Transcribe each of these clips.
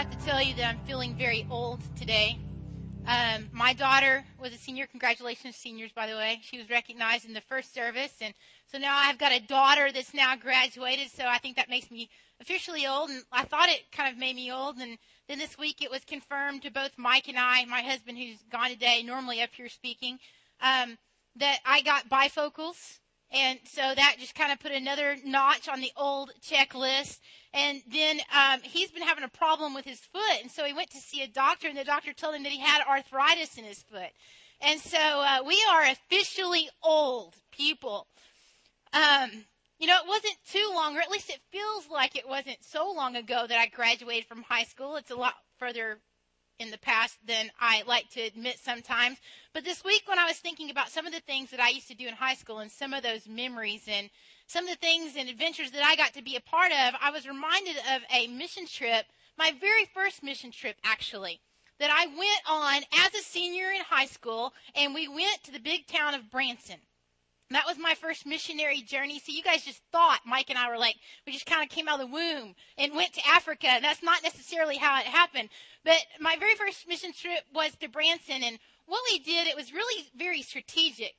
have to tell you that I'm feeling very old today. Um, my daughter was a senior. Congratulations, seniors, by the way. She was recognized in the first service. And so now I've got a daughter that's now graduated. So I think that makes me officially old. And I thought it kind of made me old. And then this week it was confirmed to both Mike and I, my husband who's gone today, normally up here speaking, um, that I got bifocals. And so that just kind of put another notch on the old checklist. And then um, he's been having a problem with his foot, and so he went to see a doctor, and the doctor told him that he had arthritis in his foot. And so uh, we are officially old people. Um, you know, it wasn't too long, or at least it feels like it wasn't so long ago that I graduated from high school. It's a lot further in the past than I like to admit sometimes. But this week, when I was thinking about some of the things that I used to do in high school and some of those memories and some of the things and adventures that I got to be a part of, I was reminded of a mission trip, my very first mission trip, actually, that I went on as a senior in high school, and we went to the big town of Branson. That was my first missionary journey. So you guys just thought Mike and I were like, we just kind of came out of the womb and went to Africa. And that's not necessarily how it happened. But my very first mission trip was to Branson. And what we did, it was really very strategic.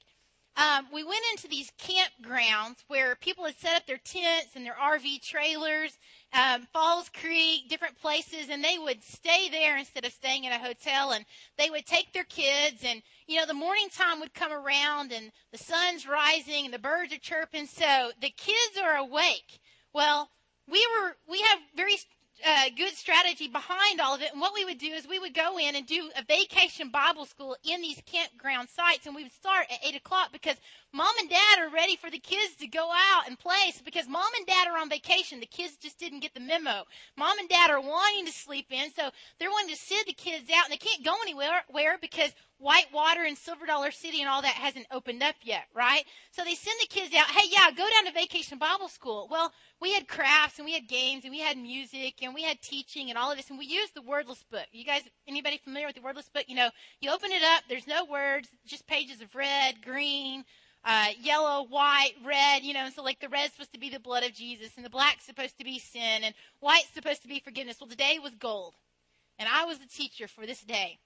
Um, we went into these campgrounds where people had set up their tents and their RV trailers, um, Falls Creek, different places, and they would stay there instead of staying in a hotel. And they would take their kids, and you know, the morning time would come around, and the sun's rising, and the birds are chirping, so the kids are awake. Well, we were we have very uh, good strategy behind all of it. And what we would do is we would go in and do a vacation Bible school in these campground sites, and we would start at eight o'clock because mom and dad are ready for the kids to go out and play. So because mom and dad are on vacation, the kids just didn't get the memo. Mom and dad are wanting to sleep in, so they're wanting to sit the kids out, and they can't go anywhere where because Whitewater and Silver Dollar City and all that hasn't opened up yet, right? So they send the kids out, hey, yeah, go down to Vacation Bible School. Well, we had crafts and we had games and we had music and we had teaching and all of this, and we used the wordless book. You guys, anybody familiar with the wordless book? You know, you open it up, there's no words, just pages of red, green, uh, yellow, white, red, you know, so like the red's supposed to be the blood of Jesus and the black's supposed to be sin and white's supposed to be forgiveness. Well, today was gold. And I was the teacher for this day.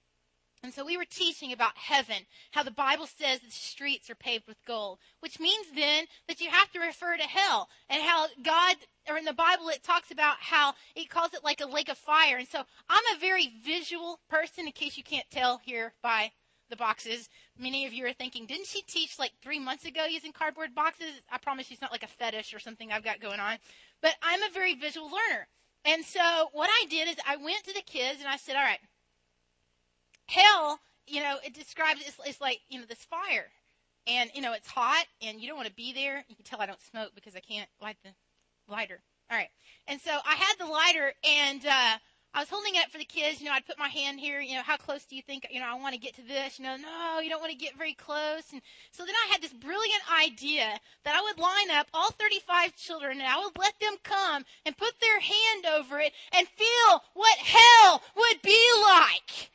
And so we were teaching about heaven, how the Bible says the streets are paved with gold, which means then that you have to refer to hell and how God, or in the Bible, it talks about how it calls it like a lake of fire. And so I'm a very visual person, in case you can't tell here by the boxes. Many of you are thinking, didn't she teach like three months ago using cardboard boxes? I promise she's not like a fetish or something I've got going on. But I'm a very visual learner. And so what I did is I went to the kids and I said, all right, hell, you know, it describes it's, it's like you know this fire, and you know it's hot, and you don't want to be there. You can tell I don't smoke because I can't light the lighter. All right, and so I had the lighter, and uh, I was holding it up for the kids. You know, I'd put my hand here. You know, how close do you think? You know, I want to get to this. You know, no, you don't want to get very close. And so then I had this brilliant idea that I would line up all 35 children, and I would let them come and put their hand over it and feel what hell would be like.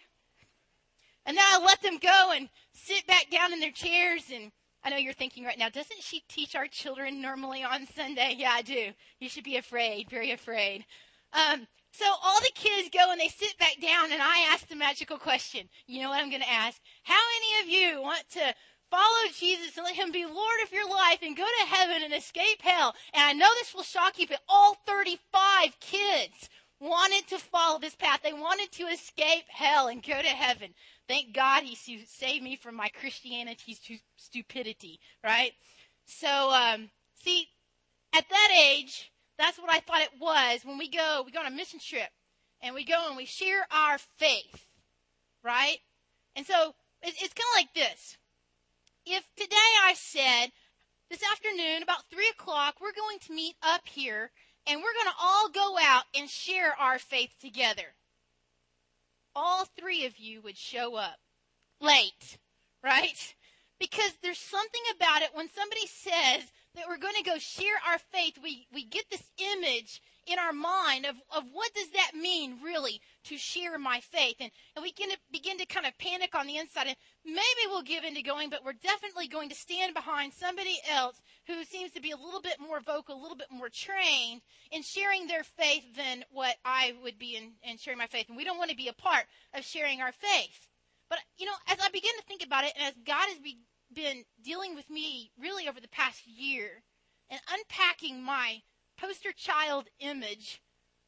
And then I let them go and sit back down in their chairs. And I know you're thinking right now, doesn't she teach our children normally on Sunday? Yeah, I do. You should be afraid, very afraid. Um, so all the kids go and they sit back down, and I ask the magical question. You know what I'm going to ask? How many of you want to follow Jesus and let him be Lord of your life and go to heaven and escape hell? And I know this will shock you, but all 35 kids wanted to follow this path. They wanted to escape hell and go to heaven. Thank God he saved me from my Christianity's stupidity, right? So, um, see, at that age, that's what I thought it was when we go, we go on a mission trip and we go and we share our faith, right? And so it's, it's kind of like this. If today I said, this afternoon, about 3 o'clock, we're going to meet up here and we're going to all go out and share our faith together all three of you would show up late, right? Because there's something about it when somebody says that we're going to go share our faith, we, we get this image in our mind of, of what does that mean really to share my faith. And, and we can begin to kind of panic on the inside and maybe we'll give into going, but we're definitely going to stand behind somebody else who seems to be a little bit more vocal, a little bit more trained in sharing their faith than what I would be in, in sharing my faith. And we don't want to be a part of sharing our faith. But, you know, as I begin to think about it and as God has be, been dealing with me really over the past year and unpacking my poster child image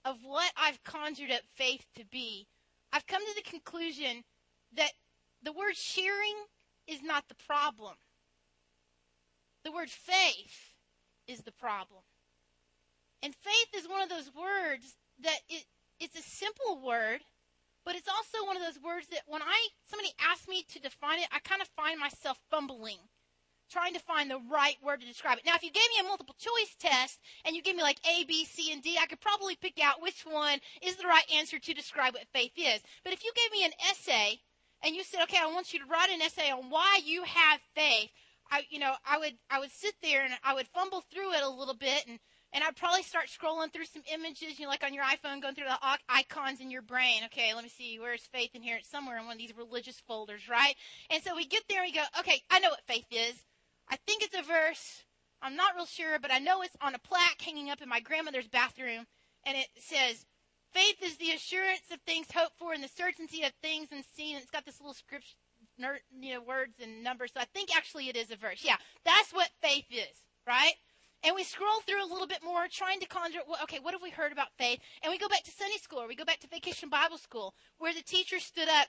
of what I've conjured up faith to be, I've come to the conclusion that the word sharing is not the problem. The word faith is the problem. And faith is one of those words that it, it's a simple word, but it's also one of those words that when I somebody asks me to define it, I kind of find myself fumbling trying to find the right word to describe it. Now, if you gave me a multiple choice test and you gave me like A, B, C, and D, I could probably pick out which one is the right answer to describe what faith is. But if you gave me an essay and you said, okay, I want you to write an essay on why you have faith, I, you know, I would, I would sit there and I would fumble through it a little bit and, and I'd probably start scrolling through some images, you know, like on your iPhone, going through the icons in your brain. Okay, let me see, where's faith in here? It's somewhere in one of these religious folders, right? And so we get there and we go, okay, I know what faith is. I think it's a verse. I'm not real sure, but I know it's on a plaque hanging up in my grandmother's bathroom, and it says, "Faith is the assurance of things hoped for and the certainty of things unseen." And it's got this little script, you know, words and numbers. So I think actually it is a verse. Yeah, that's what faith is, right? And we scroll through a little bit more, trying to conjure, well, okay, what have we heard about faith? And we go back to Sunday school, or we go back to Vacation Bible School, where the teacher stood up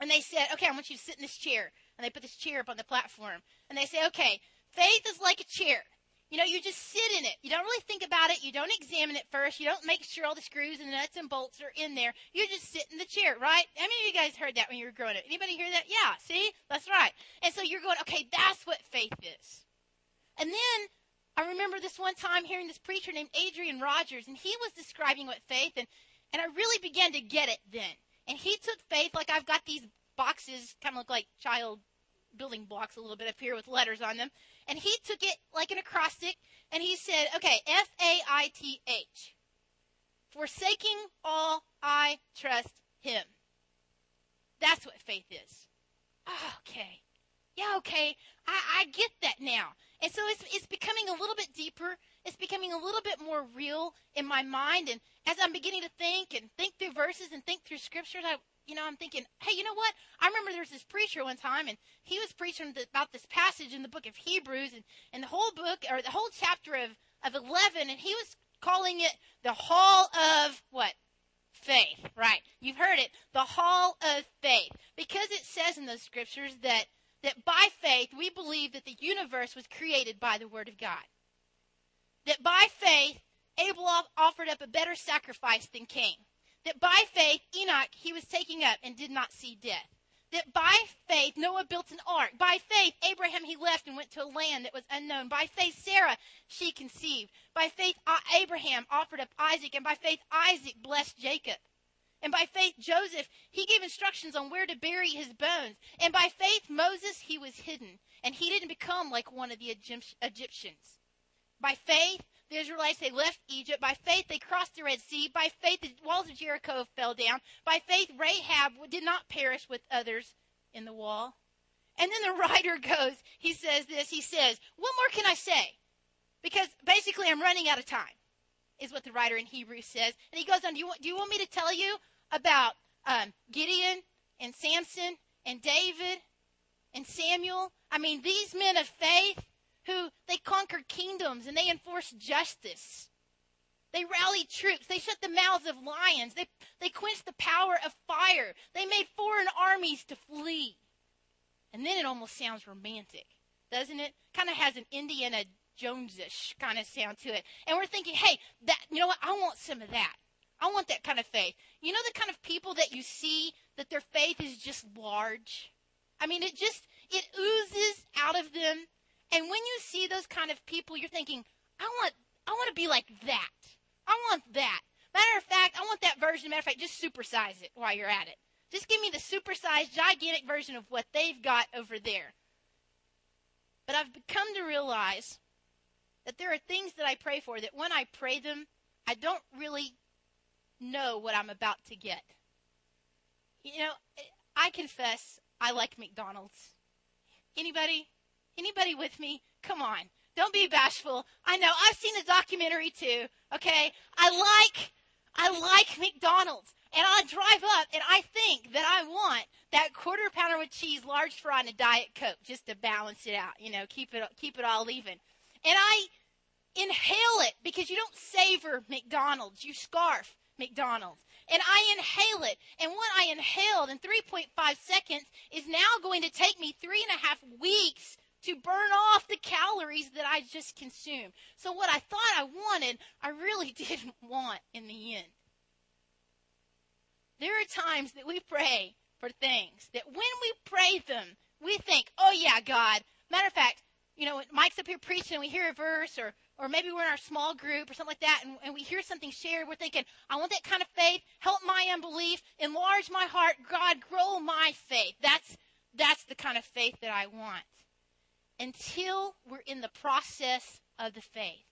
and they said, okay, I want you to sit in this chair and they put this chair up on the platform. And they say, okay, faith is like a chair. You know, you just sit in it. You don't really think about it. You don't examine it first. You don't make sure all the screws and nuts and bolts are in there. You just sit in the chair, right? How many of you guys heard that when you were growing up? Anybody hear that? Yeah, see? That's right. And so you're going, okay, that's what faith is. And then I remember this one time hearing this preacher named Adrian Rogers, and he was describing what faith, and, and I really began to get it then. And he took faith like I've got these boxes kind of look like child building blocks a little bit up here with letters on them. And he took it like an acrostic and he said, okay, F A I T H. Forsaking all, I trust him. That's what faith is. Oh, okay. Yeah, okay. I, I get that now. And so it's, it's becoming a little bit deeper. It's becoming a little bit more real in my mind. And as I'm beginning to think and think through verses and think through scriptures, I, you know, I'm thinking, hey, you know what? I remember there was this preacher one time, and he was preaching about this passage in the book of Hebrews, and, and the whole book, or the whole chapter of, of 11, and he was calling it the Hall of what? Faith, right? You've heard it, the Hall of Faith, because it says in those scriptures that that by faith we believe that the universe was created by the Word of God. That by faith Abel offered up a better sacrifice than Cain that by faith Enoch he was taken up and did not see death. That by faith Noah built an ark. By faith Abraham he left and went to a land that was unknown. By faith Sarah she conceived. By faith Abraham offered up Isaac, and by faith Isaac blessed Jacob. And by faith Joseph he gave instructions on where to bury his bones. And by faith Moses he was hidden, and he didn't become like one of the Egyptians. By faith the Israelites, they left Egypt. By faith, they crossed the Red Sea. By faith, the walls of Jericho fell down. By faith, Rahab did not perish with others in the wall. And then the writer goes, he says this, he says, What more can I say? Because basically, I'm running out of time, is what the writer in Hebrews says. And he goes on, Do you want, do you want me to tell you about um, Gideon and Samson and David and Samuel? I mean, these men of faith who they conquered kingdoms and they enforced justice. They rallied troops. They shut the mouths of lions. They, they quenched the power of fire. They made foreign armies to flee. And then it almost sounds romantic, doesn't it? Kind of has an Indiana Jonesish kind of sound to it. And we're thinking, hey, that you know what? I want some of that. I want that kind of faith. You know the kind of people that you see that their faith is just large. I mean, it just it oozes out of them and when you see those kind of people, you're thinking, I want, I want to be like that. I want that. Matter of fact, I want that version. Matter of fact, just supersize it while you're at it. Just give me the supersized, gigantic version of what they've got over there. But I've come to realize that there are things that I pray for that when I pray them, I don't really know what I'm about to get. You know, I confess I like McDonald's. Anybody? Anybody with me? Come on. Don't be bashful. I know. I've seen the documentary too. Okay. I like, I like McDonald's. And I drive up and I think that I want that quarter pounder with cheese, large fry, and a diet coke just to balance it out. You know, keep it keep it all even. And I inhale it because you don't savor McDonald's, you scarf McDonald's. And I inhale it. And what I inhaled in 3.5 seconds is now going to take me three and a half weeks to burn off the calories that I just consumed. So what I thought I wanted, I really didn't want in the end. There are times that we pray for things that when we pray them, we think, oh yeah, God. Matter of fact, you know, Mike's up here preaching and we hear a verse or, or maybe we're in our small group or something like that and, and we hear something shared. We're thinking, I want that kind of faith. Help my unbelief. Enlarge my heart. God, grow my faith. That's, that's the kind of faith that I want. Until we're in the process of the faith.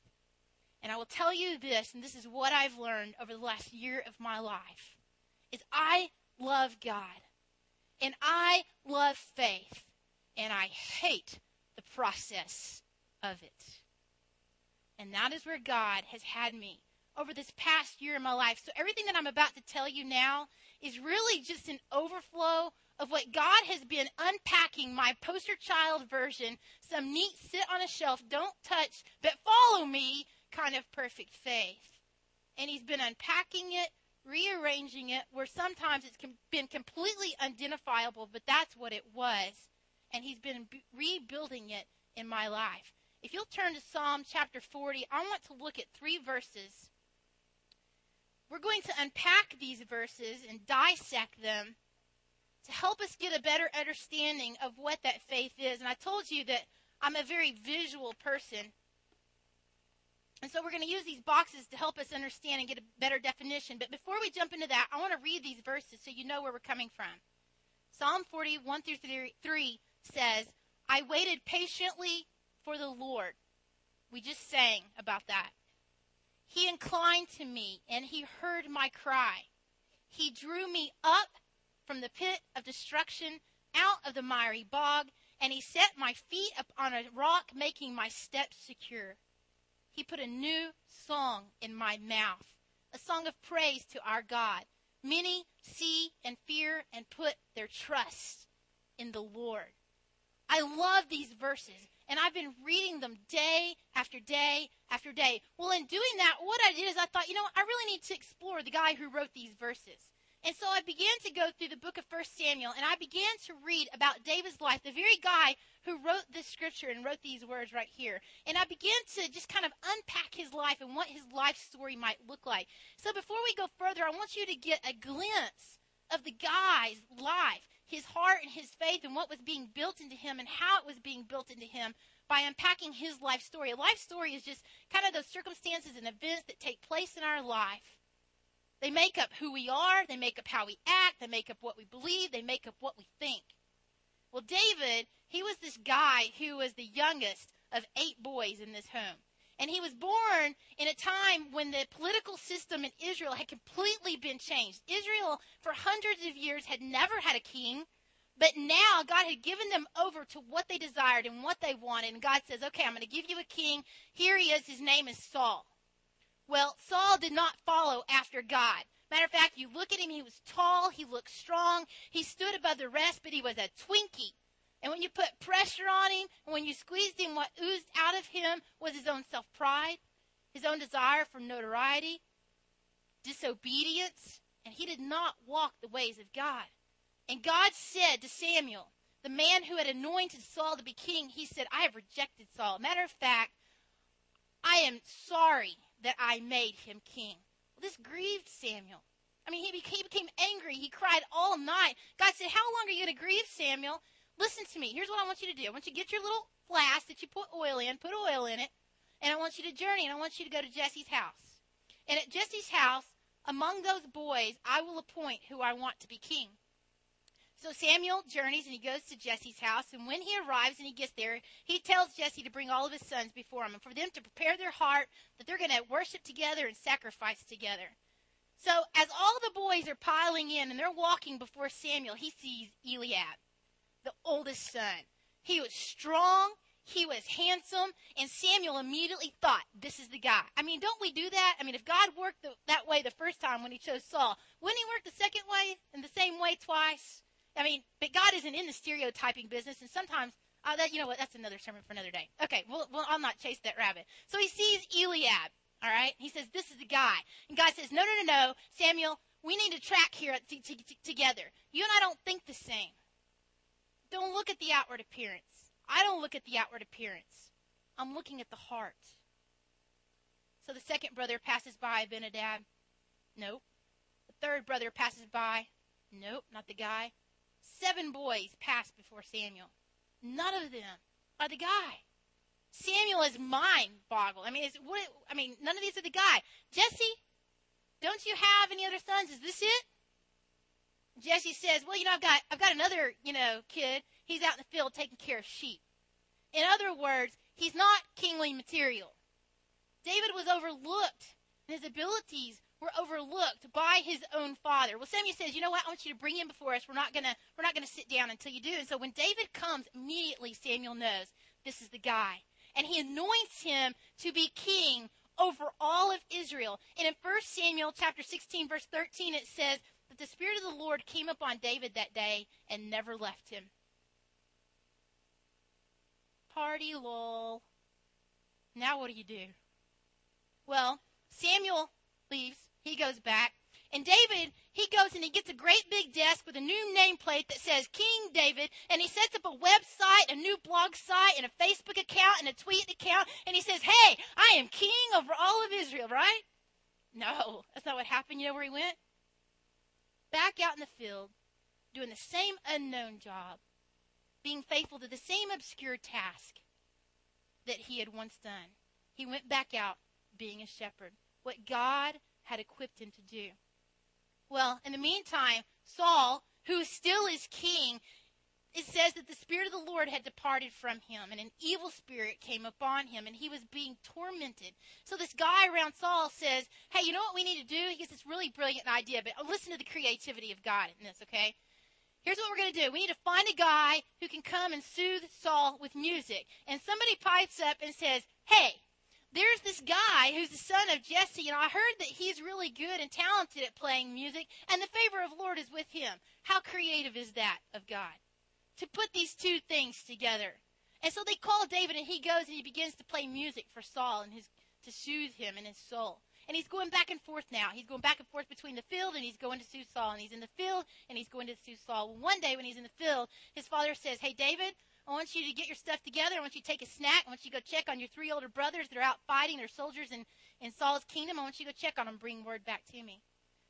And I will tell you this, and this is what I've learned over the last year of my life is I love God and I love faith and I hate the process of it. And that is where God has had me over this past year in my life. So everything that I'm about to tell you now is really just an overflow of what God has been unpacking my poster child version, some neat sit on a shelf, don't touch, but follow me kind of perfect faith. And he's been unpacking it rearranging it where sometimes it's been completely unidentifiable, but that's what it was. And he's been rebuilding it in my life. If you'll turn to Psalm chapter 40, I want to look at three verses. We're going to unpack these verses and dissect them to help us get a better understanding of what that faith is. And I told you that I'm a very visual person. And so we're going to use these boxes to help us understand and get a better definition. But before we jump into that, I want to read these verses so you know where we're coming from. Psalm 40, 1 through 3 says, I waited patiently for the Lord. We just sang about that. He inclined to me and he heard my cry. He drew me up from the pit of destruction, out of the miry bog, and he set my feet upon a rock, making my steps secure. He put a new song in my mouth, a song of praise to our God. Many see and fear and put their trust in the Lord. I love these verses, and I've been reading them day after day after day. Well, in doing that, what I did is I thought, you know, I really need to explore the guy who wrote these verses. And so I began to go through the book of First Samuel, and I began to read about David's life, the very guy who wrote this scripture and wrote these words right here. And I began to just kind of unpack his life and what his life story might look like. So before we go further, I want you to get a glimpse of the guy's life, his heart and his faith, and what was being built into him and how it was being built into him by unpacking his life story. A life story is just kind of those circumstances and events that take place in our life they make up who we are, they make up how we act, they make up what we believe, they make up what we think. Well, David, he was this guy who was the youngest of eight boys in this home. And he was born in a time when the political system in Israel had completely been changed. Israel, for hundreds of years, had never had a king. But now God had given them over to what they desired and what they wanted. And God says, okay, I'm going to give you a king. Here he is. His name is Saul. Well, Saul did not follow after God. Matter of fact, you look at him, he was tall, he looked strong, he stood above the rest, but he was a Twinkie. And when you put pressure on him, and when you squeezed him, what oozed out of him was his own self pride, his own desire for notoriety, disobedience, and he did not walk the ways of God. And God said to Samuel, the man who had anointed Saul to be king, he said, I have rejected Saul. Matter of fact, I am sorry that I made him king. Well, this grieved Samuel. I mean, he became, he became angry. He cried all night. God said, How long are you going to grieve, Samuel? Listen to me. Here's what I want you to do. I want you to get your little flask that you put oil in, put oil in it, and I want you to journey, and I want you to go to Jesse's house. And at Jesse's house, among those boys, I will appoint who I want to be king. So Samuel journeys and he goes to Jesse's house. And when he arrives and he gets there, he tells Jesse to bring all of his sons before him and for them to prepare their heart that they're going to worship together and sacrifice together. So as all the boys are piling in and they're walking before Samuel, he sees Eliab, the oldest son. He was strong. He was handsome, and Samuel immediately thought, this is the guy. I mean, don't we do that? I mean, if God worked the, that way the first time when he chose Saul, wouldn't he work the second way and the same way twice? I mean, but God isn't in the stereotyping business, and sometimes, uh, that, you know what, that's another sermon for another day. Okay, well, well, I'll not chase that rabbit. So he sees Eliab, all right? He says, this is the guy. And God says, no, no, no, no, Samuel, we need to track here t- t- together. You and I don't think the same. Don't look at the outward appearance. I don't look at the outward appearance. I'm looking at the heart. So the second brother passes by Abinadab. Nope. The third brother passes by. Nope, not the guy seven boys passed before Samuel. None of them are the guy. Samuel is mind boggled. I mean, what, I mean, none of these are the guy. Jesse, don't you have any other sons? Is this it? Jesse says, well, you know, I've got, I've got another, you know, kid. He's out in the field taking care of sheep. In other words, he's not kingly material. David was overlooked, and his abilities were overlooked by his own father. Well, Samuel says, "You know what? I want you to bring him before us. We're not gonna we're not gonna sit down until you do." And so when David comes, immediately Samuel knows this is the guy, and he anoints him to be king over all of Israel. And in 1 Samuel chapter 16 verse 13 it says that the spirit of the Lord came upon David that day and never left him. Party lol. Now what do you do? Well, Samuel leaves. He goes back. And David, he goes and he gets a great big desk with a new nameplate that says King David, and he sets up a website, a new blog site, and a Facebook account, and a tweet account, and he says, Hey, I am king over all of Israel, right? No, that's not what happened. You know where he went? Back out in the field, doing the same unknown job, being faithful to the same obscure task that he had once done. He went back out being a shepherd. What God had equipped him to do. Well, in the meantime, Saul, who still is king, it says that the Spirit of the Lord had departed from him, and an evil spirit came upon him, and he was being tormented. So this guy around Saul says, Hey, you know what we need to do? He gets this really brilliant idea, but listen to the creativity of God in this, okay? Here's what we're going to do. We need to find a guy who can come and soothe Saul with music. And somebody pipes up and says, Hey, there's this guy who's the son of Jesse, and I heard that he's really good and talented at playing music, and the favor of the Lord is with him. How creative is that of God? To put these two things together. And so they call David, and he goes and he begins to play music for Saul and his to soothe him in his soul. And he's going back and forth now. He's going back and forth between the field and he's going to soothe Saul. And he's in the field and he's going to soothe Saul. One day when he's in the field, his father says, Hey, David, I want you to get your stuff together. I want you to take a snack. I want you to go check on your three older brothers that are out fighting. They're soldiers in, in Saul's kingdom. I want you to go check on them, bring word back to me.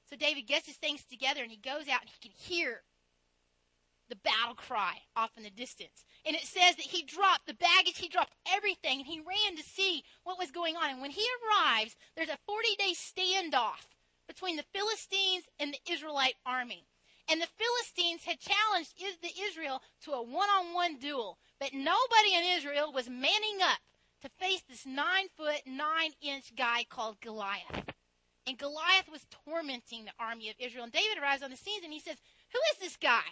So David gets his things together and he goes out and he can hear the battle cry off in the distance. And it says that he dropped the baggage, he dropped everything, and he ran to see what was going on. And when he arrives, there's a 40 day standoff between the Philistines and the Israelite army. And the Philistines had challenged the Israel to a one-on-one duel, but nobody in Israel was manning up to face this nine foot, nine inch guy called Goliath. And Goliath was tormenting the army of Israel. And David arrives on the scene and he says, Who is this guy?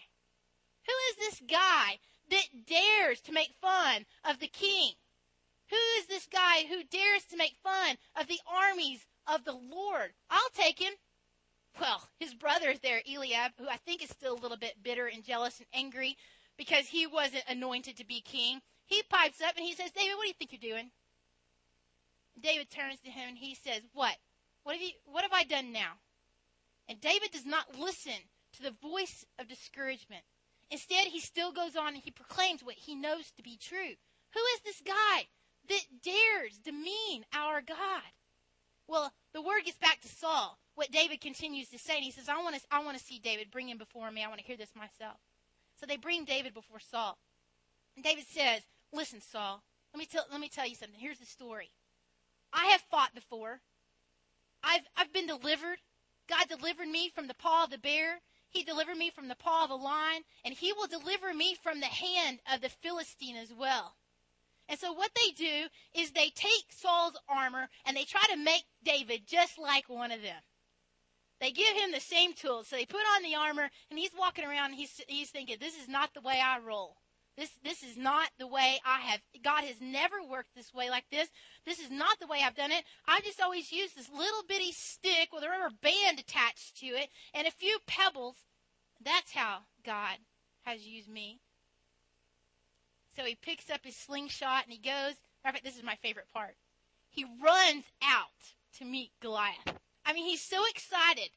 Who is this guy that dares to make fun of the king? Who is this guy who dares to make fun of the armies of the Lord? I'll take him well, his brother is there, Eliab, who I think is still a little bit bitter and jealous and angry because he wasn't anointed to be king, he pipes up and he says, David, what do you think you're doing? David turns to him and he says, What? What have you what have I done now? And David does not listen to the voice of discouragement. Instead, he still goes on and he proclaims what he knows to be true. Who is this guy that dares demean our God? Well, the word gets back to Saul. What David continues to say, and he says, I want to, I want to see David. Bring him before me. I want to hear this myself. So they bring David before Saul. And David says, Listen, Saul, let me tell, let me tell you something. Here's the story. I have fought before. I've, I've been delivered. God delivered me from the paw of the bear. He delivered me from the paw of a lion, and he will deliver me from the hand of the Philistine as well. And so what they do is they take Saul's armor and they try to make David just like one of them. They give him the same tools. So they put on the armor and he's walking around and he's, he's thinking, this is not the way I roll. This, this is not the way I have, God has never worked this way like this. This is not the way I've done it. I just always use this little bitty stick with a rubber band attached to it and a few pebbles. That's how God has used me. So he picks up his slingshot and he goes. Fact, this is my favorite part. He runs out to meet Goliath. I mean, he's so excited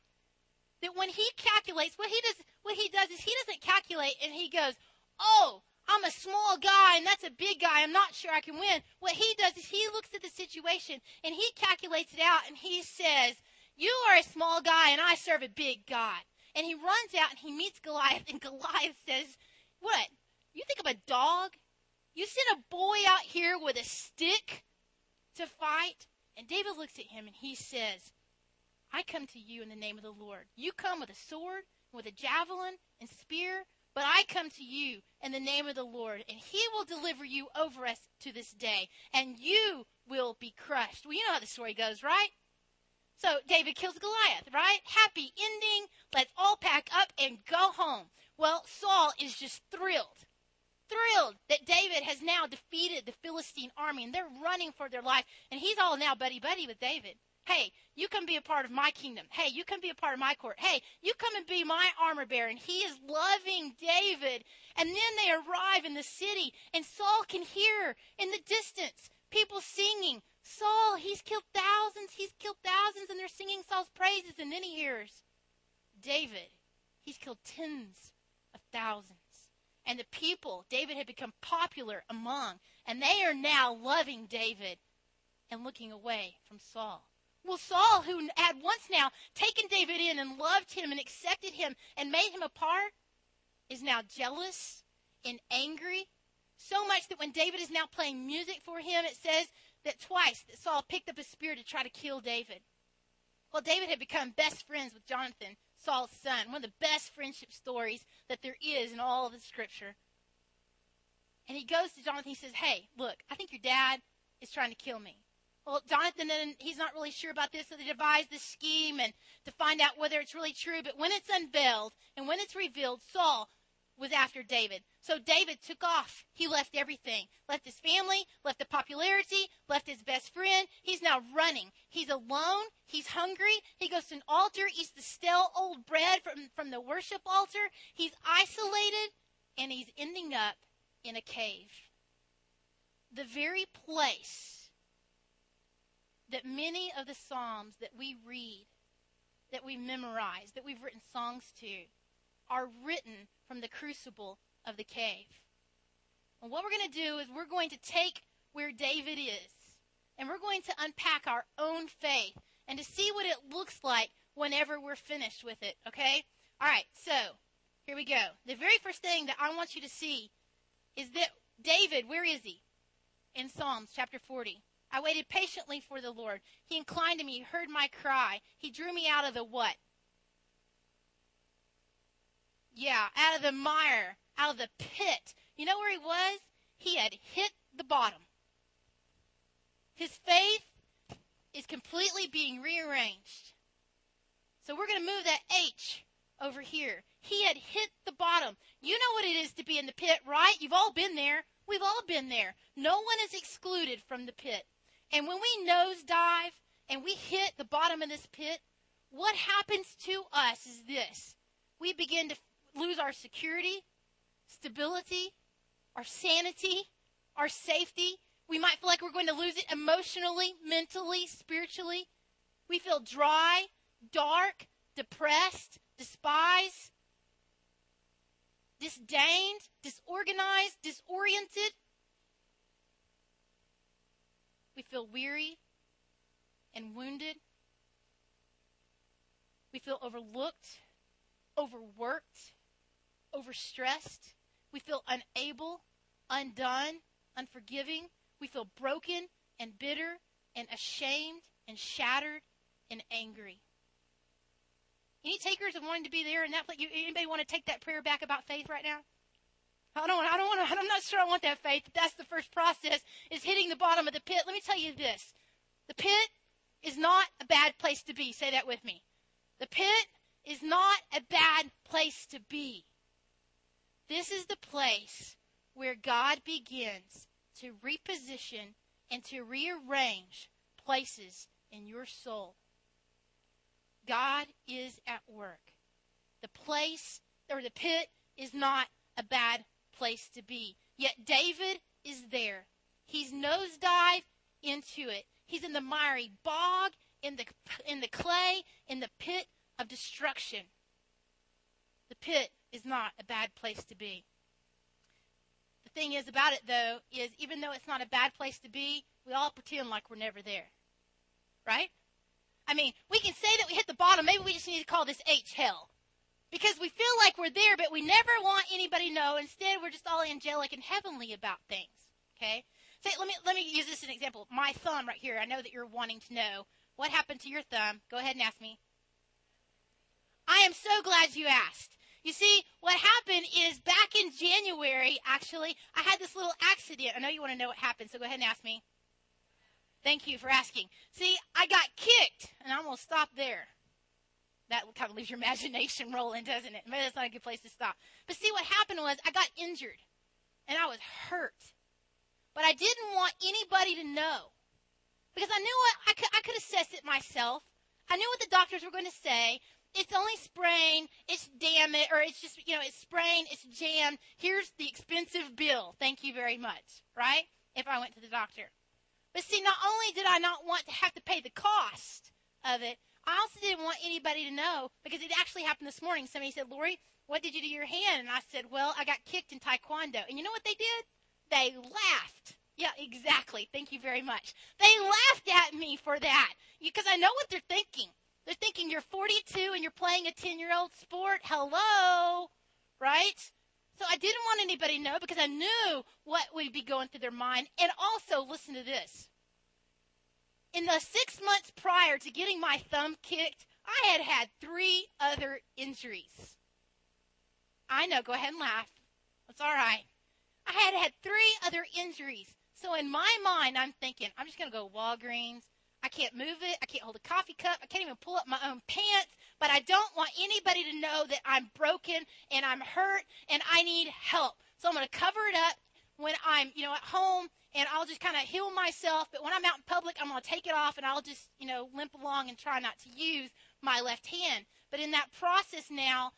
that when he calculates, what he does, what he does is he doesn't calculate and he goes, "Oh, I'm a small guy and that's a big guy. I'm not sure I can win." What he does is he looks at the situation and he calculates it out and he says, "You are a small guy and I serve a big God." And he runs out and he meets Goliath and Goliath says, "What? You think I'm a dog? You sent a boy out here with a stick to fight?" And David looks at him and he says, I come to you in the name of the Lord. You come with a sword, with a javelin and spear, but I come to you in the name of the Lord, and he will deliver you over us to this day, and you will be crushed. Well, you know how the story goes, right? So David kills Goliath, right? Happy ending. Let's all pack up and go home. Well, Saul is just thrilled. Thrilled that David has now defeated the Philistine army and they're running for their life. And he's all now buddy buddy with David. Hey, you can be a part of my kingdom. Hey, you can be a part of my court. Hey, you come and be my armor bearer. And he is loving David. And then they arrive in the city, and Saul can hear in the distance people singing, Saul, he's killed thousands, he's killed thousands, and they're singing Saul's praises. And then he hears, David, he's killed tens of thousands. And the people David had become popular among, and they are now loving David and looking away from Saul. Well, Saul, who had once now taken David in and loved him and accepted him and made him a part, is now jealous and angry. So much that when David is now playing music for him, it says that twice that Saul picked up a spear to try to kill David. Well, David had become best friends with Jonathan, Saul's son, one of the best friendship stories that there is in all of the scripture. And he goes to Jonathan, he says, Hey, look, I think your dad is trying to kill me. Well, Jonathan, and he's not really sure about this, so they devise this scheme and to find out whether it's really true. But when it's unveiled and when it's revealed, Saul was after David. So David took off. He left everything. Left his family, left the popularity, left his best friend. He's now running. He's alone. He's hungry. He goes to an altar, eats the stale old bread from, from the worship altar. He's isolated, and he's ending up in a cave. The very place that many of the Psalms that we read, that we memorize, that we've written songs to, are written from the crucible of the cave. And what we're going to do is we're going to take where David is, and we're going to unpack our own faith and to see what it looks like whenever we're finished with it, okay? All right, so here we go. The very first thing that I want you to see is that David, where is he? In Psalms chapter 40. I waited patiently for the Lord. He inclined to me, heard my cry. He drew me out of the what? Yeah, out of the mire, out of the pit. You know where he was? He had hit the bottom. His faith is completely being rearranged. So we're going to move that H over here. He had hit the bottom. You know what it is to be in the pit, right? You've all been there. We've all been there. No one is excluded from the pit. And when we nosedive and we hit the bottom of this pit, what happens to us is this. We begin to lose our security, stability, our sanity, our safety. We might feel like we're going to lose it emotionally, mentally, spiritually. We feel dry, dark, depressed, despised, disdained, disorganized, disoriented. We feel weary and wounded. We feel overlooked, overworked, overstressed. We feel unable, undone, unforgiving. We feel broken and bitter and ashamed and shattered and angry. Any takers of wanting to be there in that place? Anybody want to take that prayer back about faith right now? I don't. I don't want to. I'm not sure I want that faith. That's the first process. Is hitting the bottom of the pit. Let me tell you this: the pit is not a bad place to be. Say that with me. The pit is not a bad place to be. This is the place where God begins to reposition and to rearrange places in your soul. God is at work. The place or the pit is not a bad place to be. Yet David is there. He's nosedive into it. He's in the miry bog, in the in the clay, in the pit of destruction. The pit is not a bad place to be. The thing is about it though is even though it's not a bad place to be, we all pretend like we're never there. Right? I mean, we can say that we hit the bottom. Maybe we just need to call this H hell. Because we feel like we're there, but we never want anybody to know. Instead, we're just all angelic and heavenly about things. Okay? Say, let me let me use this as an example. My thumb right here. I know that you're wanting to know what happened to your thumb. Go ahead and ask me. I am so glad you asked. You see, what happened is back in January, actually, I had this little accident. I know you want to know what happened, so go ahead and ask me. Thank you for asking. See, I got kicked, and I'm going to stop there. That kind of leaves your imagination rolling, doesn't it? Maybe that's not a good place to stop. But see, what happened was I got injured, and I was hurt. But I didn't want anybody to know. Because I knew what I could, I could assess it myself. I knew what the doctors were going to say. It's only sprain, it's damage, or it's just, you know, it's sprain, it's jammed. Here's the expensive bill. Thank you very much. Right? If I went to the doctor. But see, not only did I not want to have to pay the cost of it, I also didn't want anybody to know because it actually happened this morning. Somebody said, Lori, what did you do to your hand? And I said, well, I got kicked in Taekwondo. And you know what they did? They laughed. Yeah, exactly. Thank you very much. They laughed at me for that because I know what they're thinking. They're thinking you're 42 and you're playing a 10 year old sport. Hello. Right? So I didn't want anybody to know because I knew what would be going through their mind. And also, listen to this. In the six months prior to getting my thumb kicked, I had had three other injuries. I know, go ahead and laugh. It's all right. I had had three other injuries. So in my mind, I'm thinking, I'm just going to go Walgreens. I can't move it. I can't hold a coffee cup. I can't even pull up my own pants. But I don't want anybody to know that I'm broken and I'm hurt and I need help. So I'm going to cover it up when I'm, you know, at home and I'll just kind of heal myself. But when I'm out in public, I'm going to take it off and I'll just, you know, limp along and try not to use my left hand. But in that process now,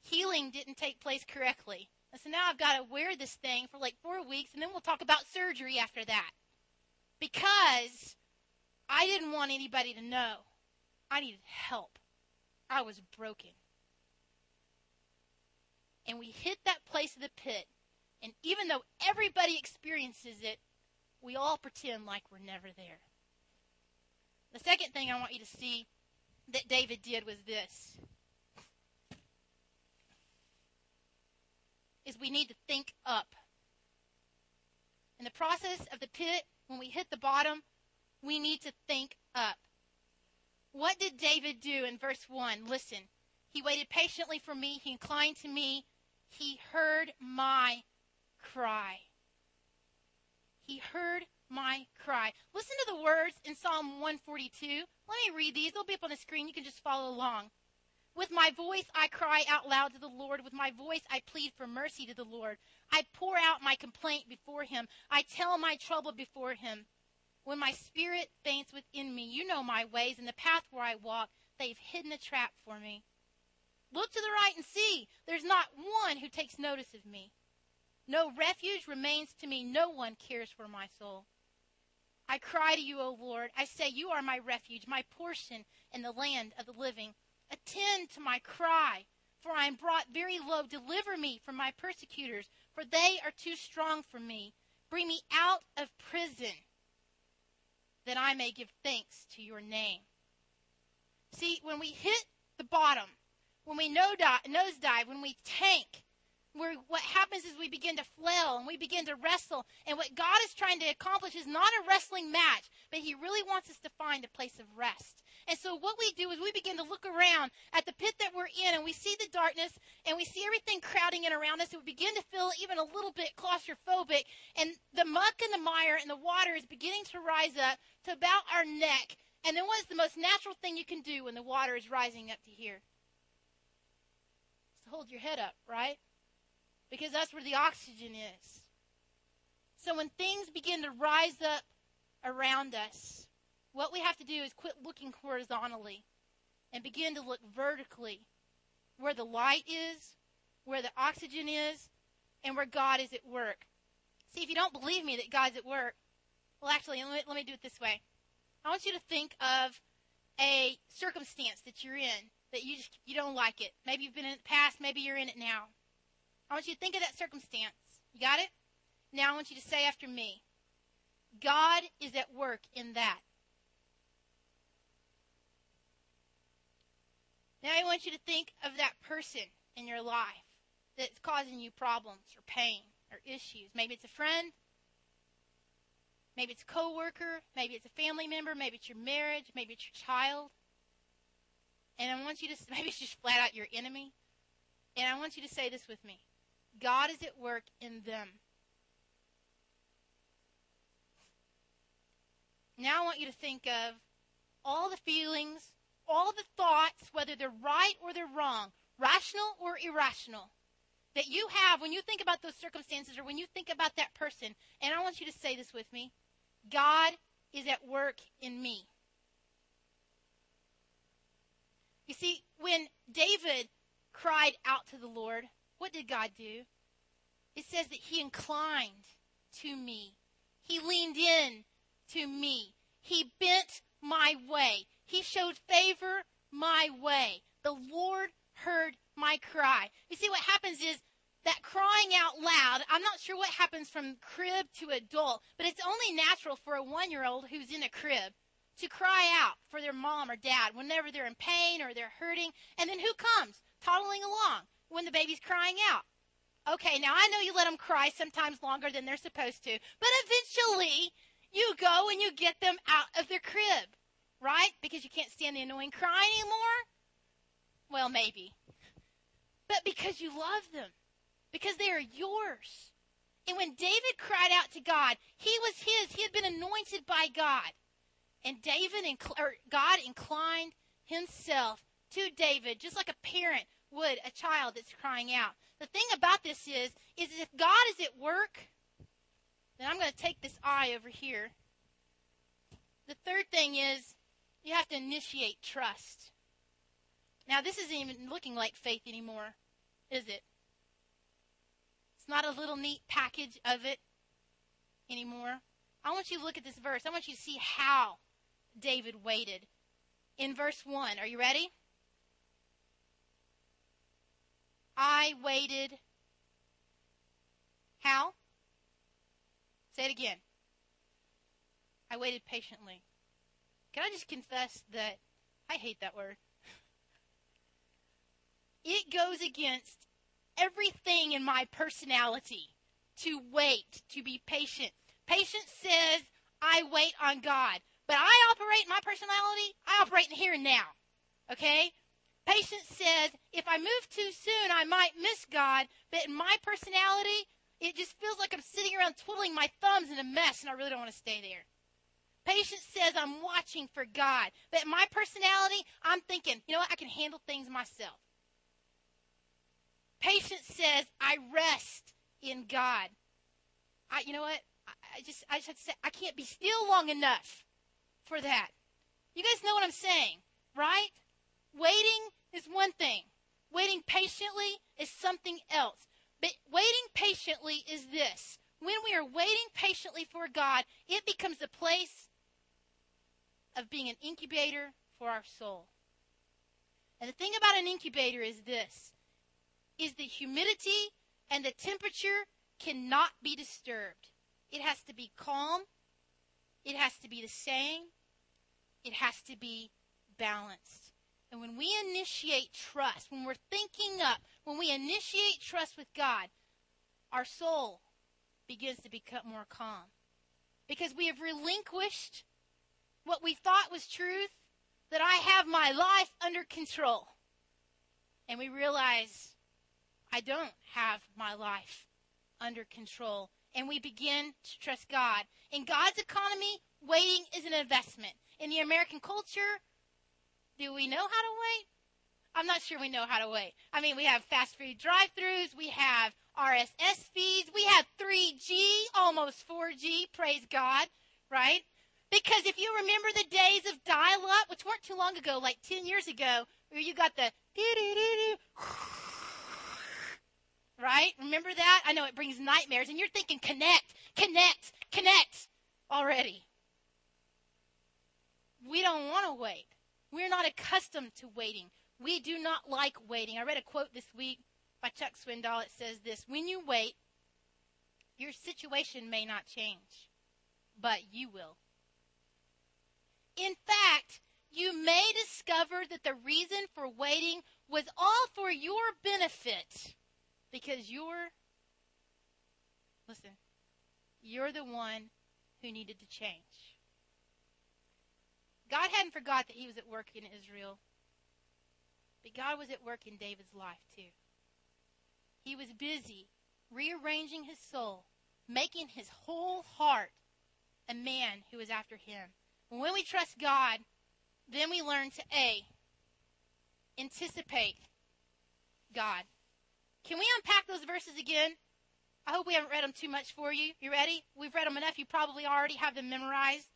healing didn't take place correctly. And so now I've got to wear this thing for like four weeks and then we'll talk about surgery after that. Because I didn't want anybody to know. I needed help. I was broken. And we hit that place of the pit. And even though everybody experiences it, we all pretend like we're never there. The second thing I want you to see that David did was this. Is we need to think up. In the process of the pit, when we hit the bottom, we need to think up. What did David do in verse 1? Listen. He waited patiently for me. He inclined to me. He heard my cry. He heard my cry. Listen to the words in Psalm 142. Let me read these. They'll be up on the screen. You can just follow along. With my voice, I cry out loud to the Lord. With my voice, I plead for mercy to the Lord. I pour out my complaint before him. I tell my trouble before him. When my spirit faints within me, you know my ways and the path where I walk. They've hidden a trap for me. Look to the right and see. There's not one who takes notice of me. No refuge remains to me. No one cares for my soul. I cry to you, O Lord. I say, You are my refuge, my portion in the land of the living. Attend to my cry, for I am brought very low. Deliver me from my persecutors, for they are too strong for me. Bring me out of prison that I may give thanks to your name. See, when we hit the bottom, when we nosedive, when we tank, where what happens is we begin to flail and we begin to wrestle. And what God is trying to accomplish is not a wrestling match, but He really wants us to find a place of rest. And so what we do is we begin to look around at the pit that we're in and we see the darkness and we see everything crowding in around us and we begin to feel even a little bit claustrophobic and the muck and the mire and the water is beginning to rise up to about our neck. And then what is the most natural thing you can do when the water is rising up to here? It's to hold your head up, right? Because that's where the oxygen is. So when things begin to rise up around us, what we have to do is quit looking horizontally and begin to look vertically where the light is, where the oxygen is, and where God is at work. See, if you don't believe me that God's at work, well, actually, let me, let me do it this way. I want you to think of a circumstance that you're in that you just you don't like it. Maybe you've been in the past, maybe you're in it now. I want you to think of that circumstance. You got it? Now I want you to say after me. God is at work in that. Now I want you to think of that person in your life that's causing you problems or pain or issues. Maybe it's a friend. Maybe it's a coworker. Maybe it's a family member. Maybe it's your marriage. Maybe it's your child. And I want you to, maybe it's just flat out your enemy. And I want you to say this with me God is at work in them. Now I want you to think of all the feelings, all the thoughts, whether they're right or they're wrong, rational or irrational, that you have when you think about those circumstances or when you think about that person. And I want you to say this with me God is at work in me. You see, when David cried out to the Lord, what did God do? It says that he inclined to me. He leaned in to me. He bent my way. He showed favor my way. The Lord heard my cry. You see, what happens is that crying out loud, I'm not sure what happens from crib to adult, but it's only natural for a one year old who's in a crib to cry out for their mom or dad whenever they're in pain or they're hurting. And then who comes toddling along when the baby's crying out? Okay, now I know you let them cry sometimes longer than they're supposed to, but eventually you go and you get them out of their crib, right? Because you can't stand the annoying crying anymore? Well, maybe. But because you love them, because they are yours. And when David cried out to God, he was his. He had been anointed by God. And David, or God inclined himself to David, just like a parent would a child that's crying out. The thing about this is, is if God is at work, then I'm going to take this eye over here. The third thing is you have to initiate trust. Now, this isn't even looking like faith anymore, is it? It's not a little neat package of it anymore. I want you to look at this verse. I want you to see how David waited. In verse 1, are you ready? I waited. How? Say it again. I waited patiently. Can I just confess that I hate that word? It goes against everything in my personality to wait, to be patient. Patience says, I wait on God. But I operate my personality, I operate in here and now. Okay? Patience says, if I move too soon, I might miss God. But in my personality, it just feels like I'm sitting around twiddling my thumbs in a mess and I really don't want to stay there. Patience says I'm watching for God. But in my personality, I'm thinking, you know what? I can handle things myself. Patience says I rest in God. I, you know what? I, I just, I just have to say, I can't be still long enough for that. You guys know what I'm saying, right? Waiting is one thing. Waiting patiently is something else. But waiting patiently is this. When we are waiting patiently for God, it becomes a place of being an incubator for our soul. And the thing about an incubator is this is the humidity and the temperature cannot be disturbed. It has to be calm. It has to be the same. It has to be balanced. And when we initiate trust, when we're thinking up, when we initiate trust with God, our soul begins to become more calm. Because we have relinquished what we thought was truth, that I have my life under control. And we realize I don't have my life under control. And we begin to trust God. In God's economy, waiting is an investment. In the American culture, do we know how to wait? I'm not sure we know how to wait. I mean, we have fast food drive-throughs, we have RSS feeds, we have 3G, almost 4G, praise God, right? Because if you remember the days of dial-up, which weren't too long ago, like 10 years ago, where you got the right? Remember that? I know it brings nightmares, and you're thinking connect, connect, connect already. We don't want to wait. We're not accustomed to waiting. We do not like waiting. I read a quote this week by Chuck Swindoll. It says this When you wait, your situation may not change, but you will. In fact, you may discover that the reason for waiting was all for your benefit because you're, listen, you're the one who needed to change. God hadn't forgot that he was at work in Israel, but God was at work in David's life too. He was busy rearranging his soul, making his whole heart a man who was after him. When we trust God, then we learn to A, anticipate God. Can we unpack those verses again? I hope we haven't read them too much for you. You ready? We've read them enough. You probably already have them memorized.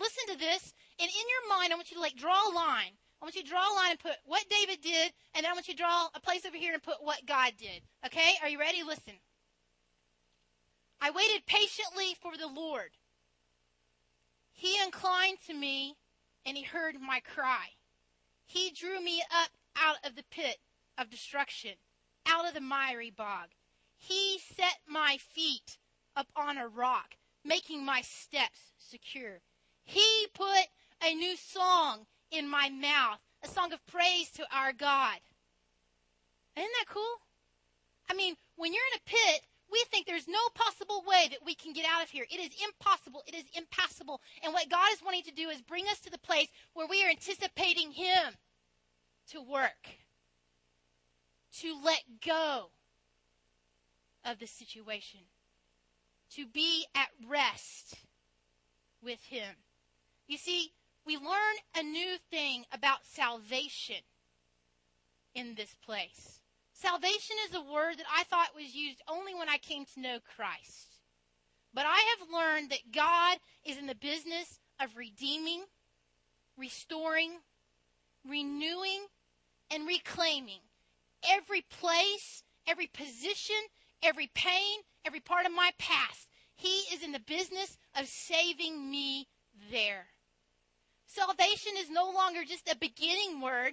Listen to this, and in your mind, I want you to like draw a line. I want you to draw a line and put what David did, and then I want you to draw a place over here and put what God did. Okay? Are you ready? Listen. I waited patiently for the Lord. He inclined to me and he heard my cry. He drew me up out of the pit of destruction, out of the miry bog. He set my feet upon a rock, making my steps secure. He put a new song in my mouth, a song of praise to our God. Isn't that cool? I mean, when you're in a pit, we think there's no possible way that we can get out of here. It is impossible. It is impassable. And what God is wanting to do is bring us to the place where we are anticipating Him to work, to let go of the situation, to be at rest with Him. You see, we learn a new thing about salvation in this place. Salvation is a word that I thought was used only when I came to know Christ. But I have learned that God is in the business of redeeming, restoring, renewing, and reclaiming every place, every position, every pain, every part of my past. He is in the business of saving me there. Salvation is no longer just a beginning word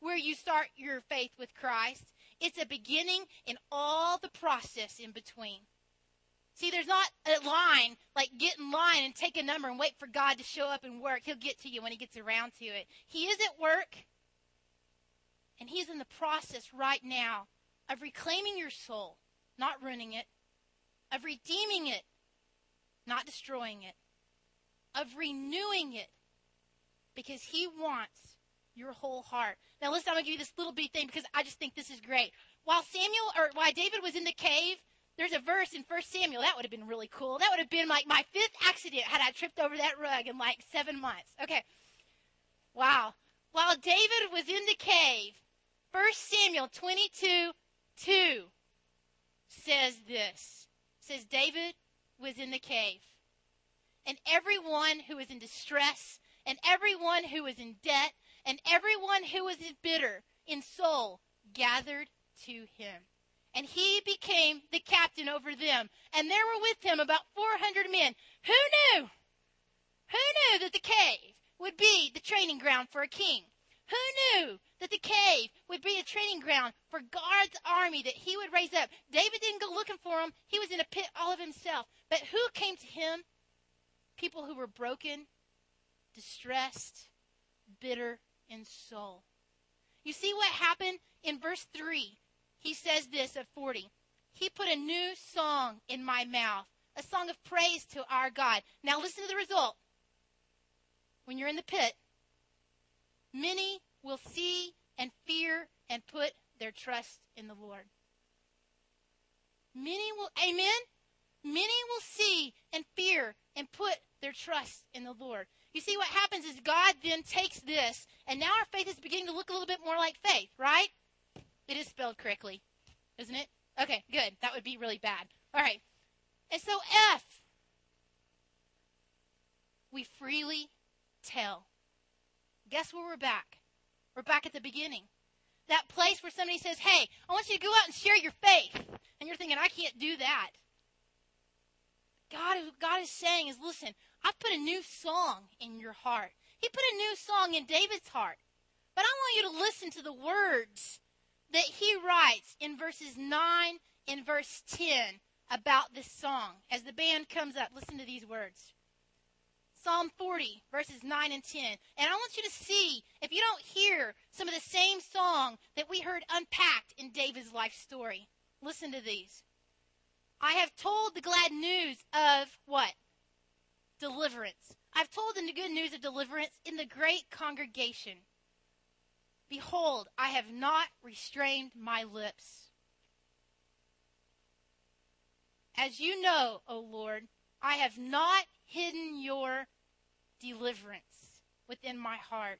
where you start your faith with Christ. It's a beginning in all the process in between. See, there's not a line like get in line and take a number and wait for God to show up and work. He'll get to you when he gets around to it. He is at work, and he's in the process right now of reclaiming your soul, not ruining it, of redeeming it, not destroying it, of renewing it, because he wants your whole heart. Now listen, I'm gonna give you this little bitty thing because I just think this is great. While Samuel or while David was in the cave, there's a verse in First Samuel that would have been really cool. That would have been like my fifth accident had I tripped over that rug in like seven months. Okay. Wow. While David was in the cave, First Samuel 22, 2 says this. says David was in the cave. And everyone who was in distress and everyone who was in debt and everyone who was bitter in soul gathered to him. And he became the captain over them. And there were with him about 400 men. Who knew? Who knew that the cave would be the training ground for a king? Who knew that the cave would be a training ground for God's army that he would raise up? David didn't go looking for him. He was in a pit all of himself. But who came to him? People who were broken, distressed, bitter, in soul. You see what happened in verse 3? He says this at 40. He put a new song in my mouth, a song of praise to our God. Now listen to the result. When you're in the pit, Many will see and fear and put their trust in the Lord. Many will, amen? Many will see and fear and put their trust in the Lord. You see, what happens is God then takes this, and now our faith is beginning to look a little bit more like faith, right? It is spelled correctly, isn't it? Okay, good. That would be really bad. All right. And so, F, we freely tell. Guess where we're back? We're back at the beginning. That place where somebody says, Hey, I want you to go out and share your faith. And you're thinking, I can't do that. God, God is saying is, listen, I've put a new song in your heart. He put a new song in David's heart. But I want you to listen to the words that he writes in verses 9 and verse 10 about this song. As the band comes up, listen to these words. Psalm 40, verses 9 and 10. And I want you to see if you don't hear some of the same song that we heard unpacked in David's life story. Listen to these. I have told the glad news of what? Deliverance. I've told them the good news of deliverance in the great congregation. Behold, I have not restrained my lips. As you know, O Lord, I have not hidden your deliverance within my heart.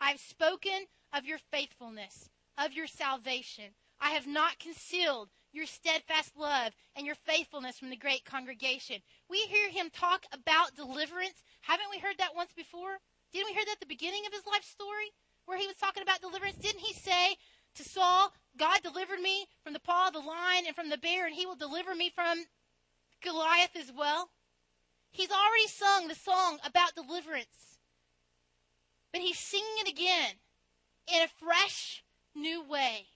I've spoken of your faithfulness, of your salvation. I have not concealed your steadfast love and your faithfulness from the great congregation. We hear him talk about deliverance. Haven't we heard that once before? Didn't we hear that at the beginning of his life story where he was talking about deliverance? Didn't he say to Saul, God delivered me from the paw of the lion and from the bear, and he will deliver me from Goliath as well? He's already sung the song about deliverance. But he's singing it again in a fresh, new way.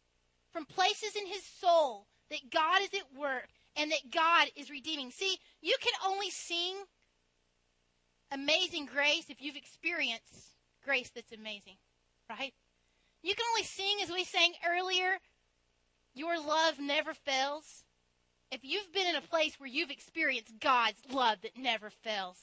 From places in his soul that God is at work and that God is redeeming. See, you can only sing amazing grace if you've experienced grace that's amazing, right? You can only sing, as we sang earlier, your love never fails if you've been in a place where you've experienced God's love that never fails.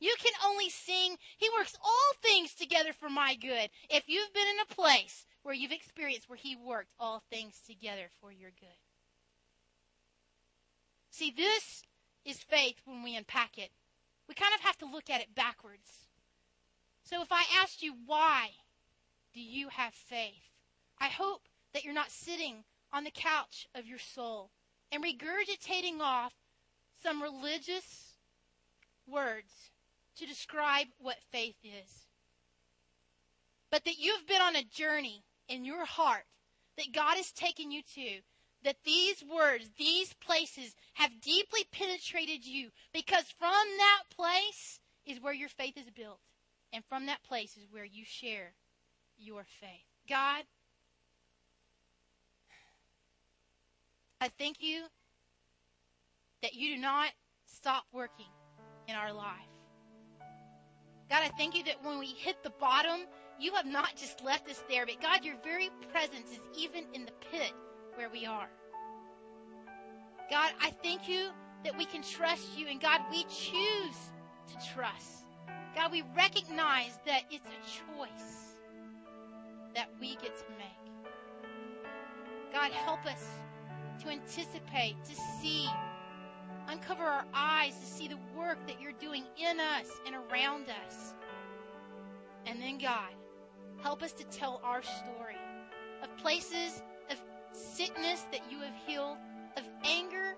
You can only sing, He works all things together for my good. If you've been in a place where you've experienced where He worked all things together for your good. See, this is faith when we unpack it. We kind of have to look at it backwards. So if I asked you, why do you have faith? I hope that you're not sitting on the couch of your soul and regurgitating off some religious words to describe what faith is. But that you've been on a journey in your heart that God has taken you to, that these words, these places have deeply penetrated you because from that place is where your faith is built. And from that place is where you share your faith. God, I thank you that you do not stop working in our life. God, I thank you that when we hit the bottom, you have not just left us there, but God, your very presence is even in the pit where we are. God, I thank you that we can trust you, and God, we choose to trust. God, we recognize that it's a choice that we get to make. God, help us to anticipate, to see, uncover our eyes to see the work that you're doing in us and around us. And then, God, help us to tell our story of places sickness that you have healed, of anger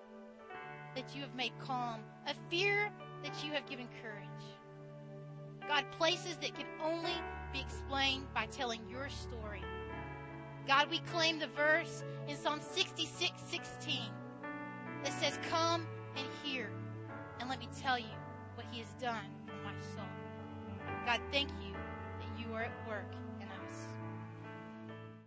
that you have made calm, of fear that you have given courage. God, places that can only be explained by telling your story. God, we claim the verse in Psalm 66 16 that says, Come and hear, and let me tell you what He has done for my soul. God, thank you that you are at work